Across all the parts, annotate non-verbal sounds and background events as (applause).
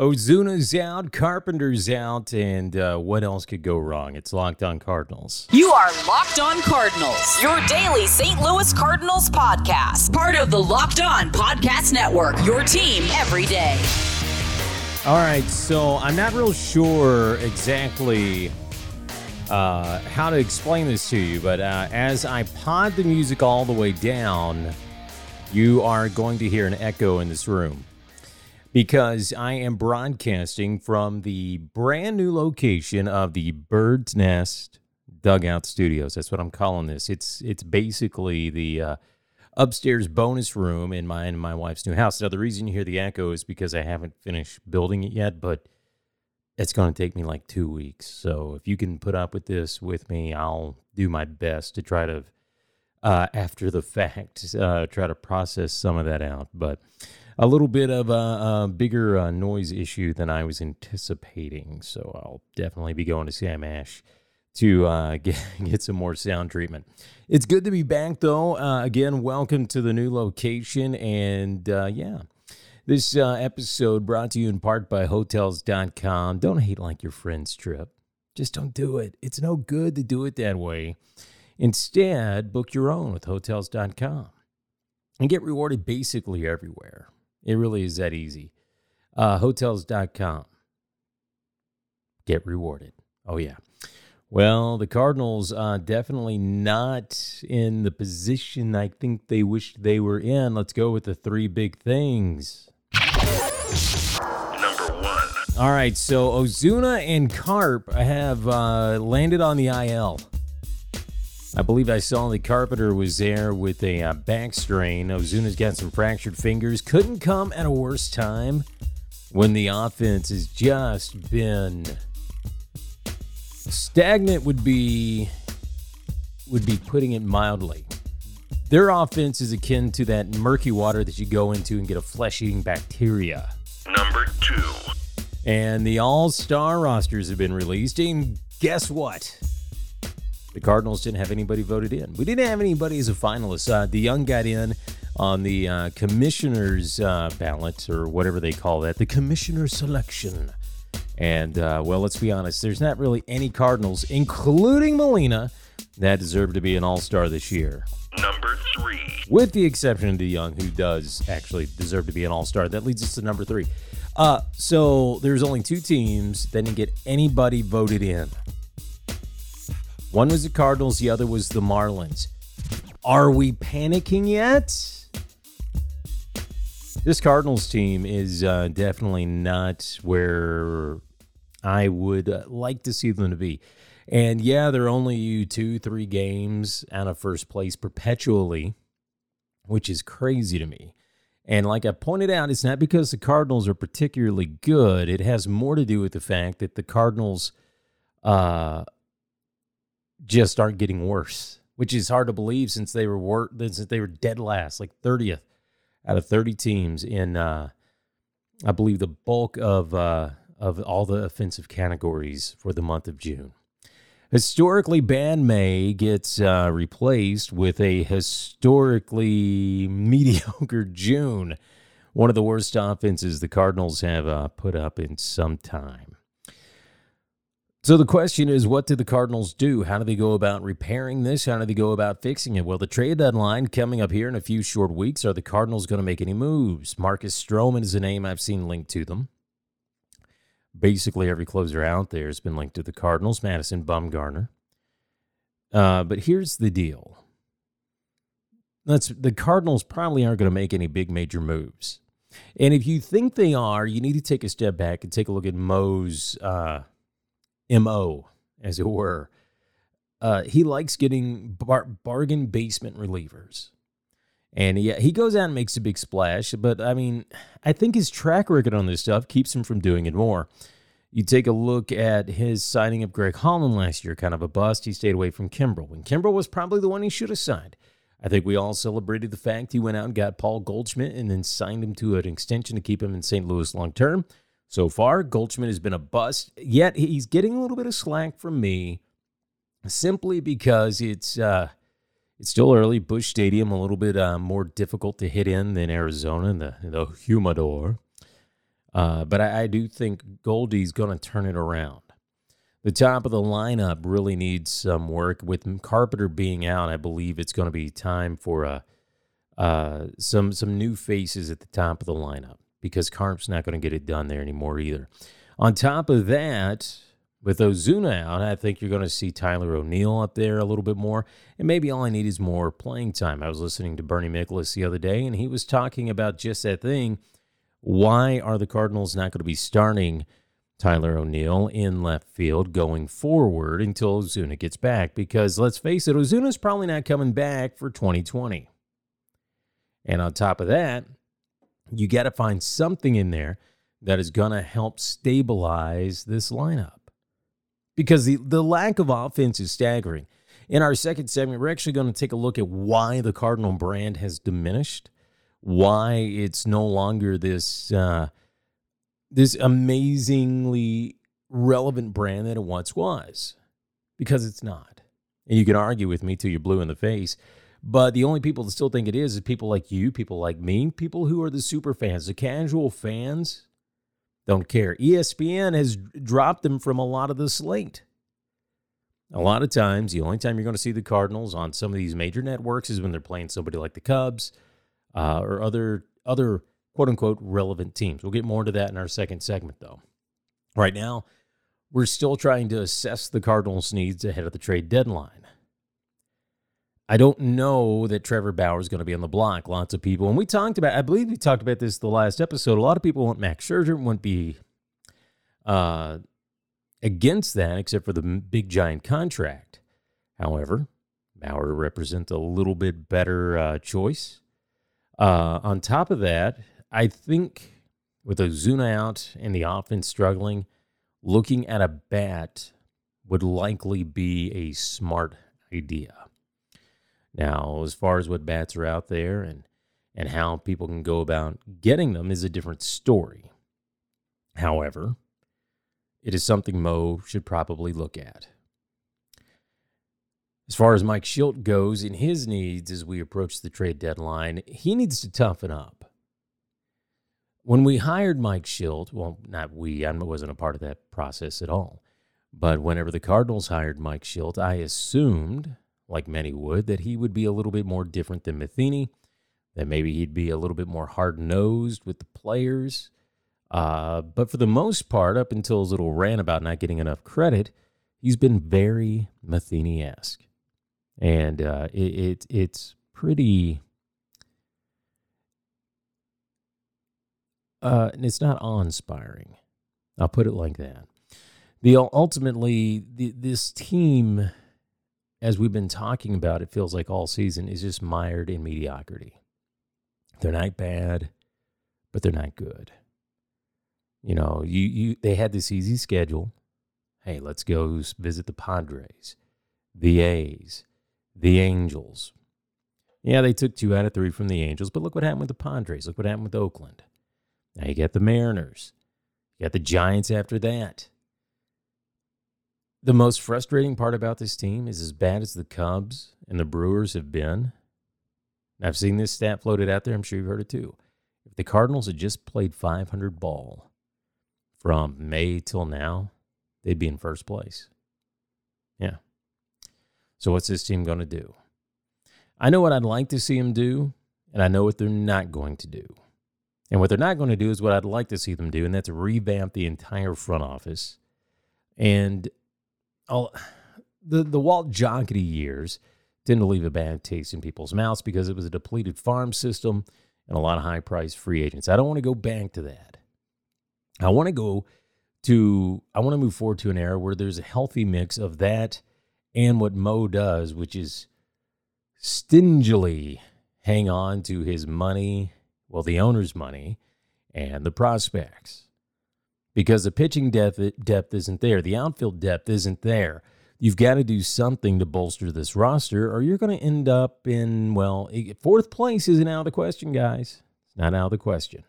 Ozuna's out, Carpenter's out, and uh, what else could go wrong? It's Locked On Cardinals. You are Locked On Cardinals, your daily St. Louis Cardinals podcast. Part of the Locked On Podcast Network, your team every day. All right, so I'm not real sure exactly uh, how to explain this to you, but uh, as I pod the music all the way down, you are going to hear an echo in this room because I am broadcasting from the brand new location of the Bird's Nest Dugout Studios. That's what I'm calling this. It's it's basically the uh, upstairs bonus room in my in my wife's new house. Now the reason you hear the echo is because I haven't finished building it yet, but it's going to take me like two weeks. So if you can put up with this with me, I'll do my best to try to uh, after the (laughs) fact uh, try to process some of that out, but a little bit of a, a bigger uh, noise issue than I was anticipating. So I'll definitely be going to Sam Ash to uh, (laughs) get, get some more sound treatment. It's good to be back, though. Uh, again, welcome to the new location. And uh, yeah, this uh, episode brought to you in part by Hotels.com. Don't hate like your friend's trip. Just don't do it. It's no good to do it that way. Instead, book your own with Hotels.com and get rewarded basically everywhere. It really is that easy. Uh, hotels.com. Get rewarded. Oh, yeah. Well, the Cardinals uh, definitely not in the position I think they wished they were in. Let's go with the three big things. Number one. All right, so Ozuna and Carp have uh, landed on the IL. I believe I saw the Carpenter was there with a uh, back strain. Ozuna's got some fractured fingers. Couldn't come at a worse time when the offense has just been stagnant. Would be would be putting it mildly. Their offense is akin to that murky water that you go into and get a flesh-eating bacteria. Number two. And the all-star rosters have been released, and guess what? The Cardinals didn't have anybody voted in. We didn't have anybody as a finalist. Uh, young got in on the uh, commissioner's uh, ballot, or whatever they call that, the commissioner selection. And, uh, well, let's be honest, there's not really any Cardinals, including Molina, that deserve to be an all star this year. Number three. With the exception of DeJong, who does actually deserve to be an all star. That leads us to number three. Uh, so there's only two teams that didn't get anybody voted in. One was the Cardinals, the other was the Marlins. Are we panicking yet? This Cardinals team is uh, definitely not where I would uh, like to see them to be. And yeah, they're only two, three games out of first place perpetually, which is crazy to me. And like I pointed out, it's not because the Cardinals are particularly good. It has more to do with the fact that the Cardinals uh, just aren't getting worse, which is hard to believe since they were wor- since they were dead last, like 30th out of 30 teams in uh, I believe the bulk of uh, of all the offensive categories for the month of June. Historically bad May gets uh, replaced with a historically (laughs) mediocre June. One of the worst offenses the Cardinals have uh, put up in some time. So the question is, what do the Cardinals do? How do they go about repairing this? How do they go about fixing it? Well, the trade deadline coming up here in a few short weeks. Are the Cardinals going to make any moves? Marcus Stroman is a name I've seen linked to them. Basically, every closer out there has been linked to the Cardinals. Madison Bumgarner. Uh, but here's the deal. That's the Cardinals probably aren't going to make any big major moves. And if you think they are, you need to take a step back and take a look at Mo's uh, mo, as it were. Uh, he likes getting bar- bargain basement relievers. And he, he goes out and makes a big splash. But I mean, I think his track record on this stuff keeps him from doing it more. You take a look at his signing of Greg Holland last year, kind of a bust. He stayed away from Kimbrel. when Kimbrel was probably the one he should have signed. I think we all celebrated the fact he went out and got Paul Goldschmidt and then signed him to an extension to keep him in St. Louis long term. So far, Goldschmidt has been a bust, yet he's getting a little bit of slack from me simply because it's uh, it's still early. Busch Stadium, a little bit uh, more difficult to hit in than Arizona, and the, the humidor. Uh, but I, I do think Goldie's going to turn it around. The top of the lineup really needs some work. With Carpenter being out, I believe it's going to be time for a, uh, some some new faces at the top of the lineup because Carp's not going to get it done there anymore either. On top of that, with Ozuna out, I think you're going to see Tyler O'Neill up there a little bit more. And maybe all I need is more playing time. I was listening to Bernie Miklasz the other day, and he was talking about just that thing. Why are the Cardinals not going to be starting Tyler O'Neill in left field going forward until Ozuna gets back? Because let's face it, Ozuna's probably not coming back for 2020. And on top of that, you got to find something in there that is going to help stabilize this lineup because the, the lack of offense is staggering. In our second segment, we're actually going to take a look at why the Cardinal brand has diminished, why it's no longer this uh, this amazingly relevant brand that it once was, because it's not. And you can argue with me till you're blue in the face, but the only people that still think it is is people like you, people like me, people who are the super fans, the casual fans don't care. ESPN has dropped them from a lot of the slate. A lot of times, the only time you're going to see the Cardinals on some of these major networks is when they're playing somebody like the Cubs uh, or other other quote unquote relevant teams. We'll get more into that in our second segment, though. Right now, we're still trying to assess the Cardinals' needs ahead of the trade deadline. I don't know that Trevor Bauer is going to be on the block. Lots of people, and we talked about, I believe we talked about this the last episode. A lot of people want Max Scherzer, won't be uh, against that, except for the big giant contract. However, Bauer represents a little bit better uh, choice. Uh, on top of that, I think with Ozuna out and the offense struggling, looking at a bat would likely be a smart idea. Now, as far as what bats are out there and and how people can go about getting them is a different story. However, it is something Mo should probably look at. As far as Mike Shildt goes in his needs as we approach the trade deadline, he needs to toughen up. When we hired Mike Shildt, well, not we, I wasn't a part of that process at all. But whenever the Cardinals hired Mike Shildt, I assumed like many would, that he would be a little bit more different than Matheny, that maybe he'd be a little bit more hard nosed with the players. Uh, but for the most part, up until his little rant about not getting enough credit, he's been very Matheny esque. And uh, it, it, it's pretty. Uh, it's not awe inspiring. I'll put it like that. The ultimately, the, this team as we've been talking about, it feels like all season is just mired in mediocrity. They're not bad, but they're not good. You know, you you they had this easy schedule. Hey, let's go visit the Padres, the A's, the Angels. Yeah, they took two out of three from the Angels, but look what happened with the Padres. Look what happened with Oakland. Now you got the Mariners. You got the Giants after that. The most frustrating part about this team is as bad as the Cubs and the Brewers have been. I've seen this stat floated out there. I'm sure you've heard it too. If the Cardinals had just played 500 ball from May till now, they'd be in first place. Yeah. So what's this team going to do? I know what I'd like to see them do, and I know what they're not going to do. And what they're not going to do is what I'd like to see them do, and that's revamp the entire front office and The the Walt Jocketty years to leave a bad taste in people's mouths because it was a depleted farm system and a lot of high priced free agents. I don't want to go back to that. I want to go to I want to move forward to an era where there's a healthy mix of that and what Mo does, which is stingily hang on to his money, well, the owner's money, and the prospects because the pitching depth depth isn't there, the outfield depth isn't there. You've got to do something to bolster this roster, or you're going to end up in well, fourth place isn't out of the question, guys. It's not out of the question.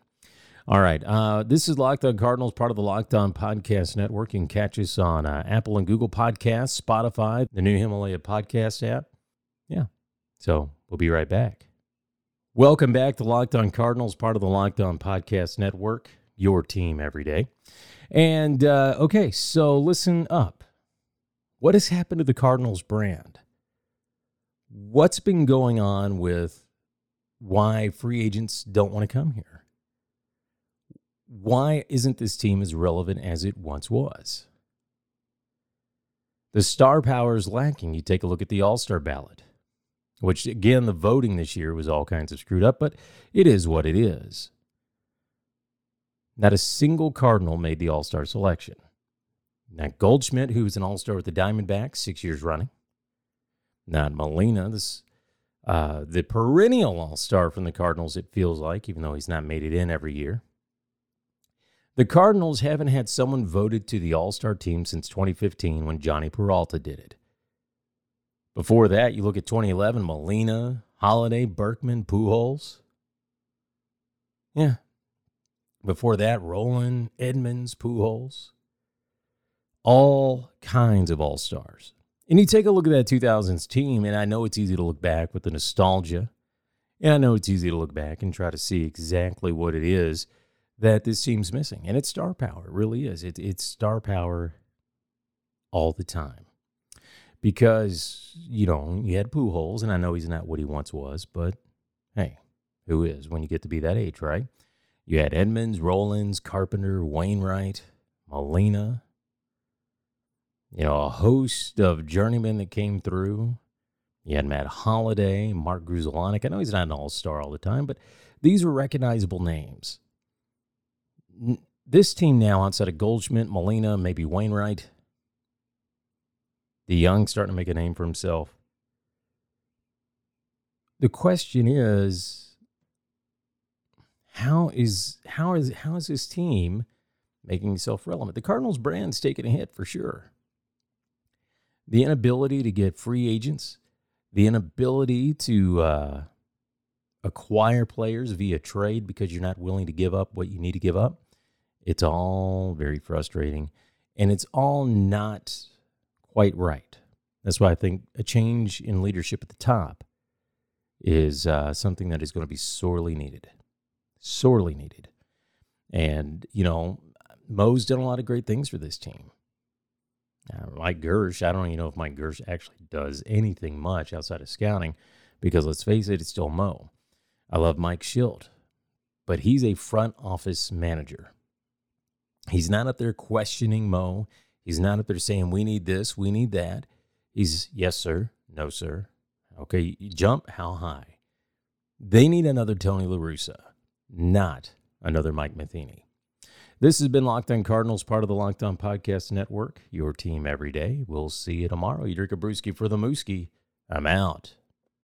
All right, uh, this is Locked On Cardinals, part of the Locked On Podcast Network. You can catch us on uh, Apple and Google Podcasts, Spotify, the new Himalaya Podcast app. Yeah, so we'll be right back. Welcome back to Locked On Cardinals, part of the Locked On Podcast Network your team every day. And uh, okay, so listen up. What has happened to the Cardinals brand? What's been going on with why free agents don't want to come here? Why isn't this team as relevant as it once was? The star power is lacking. You take a look at the All Star ballot, which again, the voting this year was all kinds of screwed up, but it is what it is. Not a single Cardinal made the All Star selection. Not Goldschmidt, who was an All Star with the Diamondbacks six years running. Not Molina, this uh, the perennial All Star from the Cardinals. It feels like, even though he's not made it in every year. The Cardinals haven't had someone voted to the All Star team since 2015 when Jhonny Peralta did it. Before that, you look at 2011, Molina, Holliday, Berkman, Pujols. Yeah. Before that, Rolen, Edmonds, Pujols. All kinds of All Stars. And you take a look at that 2000s team, and I know it's easy to look back with the nostalgia. And I know it's easy to look back and try to see exactly what it is that this team's missing. And it's star power. It really is. It, it's star power all the time. Because, you know, you had Pujols, and I know he's not what he once was, but hey, who is when you get to be that age, right? You had Edmonds, Rollins, Carpenter, Wainwright, Molina, you know, a host of journeymen that came through. You had Matt Holliday, Mark Grudzielanek. I know he's not an all star all the time, but these were recognizable names. This team now, outside of Goldschmidt, Molina, maybe Wainwright, DeJong starting to make a name for himself. The question is, how is how is how is this team making himself relevant? The Cardinals brand's taking a hit for sure. The inability to get free agents, the inability to uh, acquire players via trade because you're not willing to give up what you need to give up. It's all very frustrating and it's all not quite right. That's why I think a change in leadership at the top is uh, something that is going to be sorely needed. Sorely needed. And, you know, Mo's done a lot of great things for this team. Uh, Mike Girsch, I don't even know if Mike Girsch actually does anything much outside of scouting because let's face it, it's still Mo. I love Mike Shildt, but he's a front office manager. He's not up there questioning Mo. He's not up there saying, we need this, we need that. He's, yes, sir, no, sir. Okay, jump, how high? They need another Tony LaRussa, not another Mike Matheny. This has been Locked On Cardinals, part of the Locked On Podcast Network, your team every day. We'll see you tomorrow. You drink a brewski for the mooski. I'm out.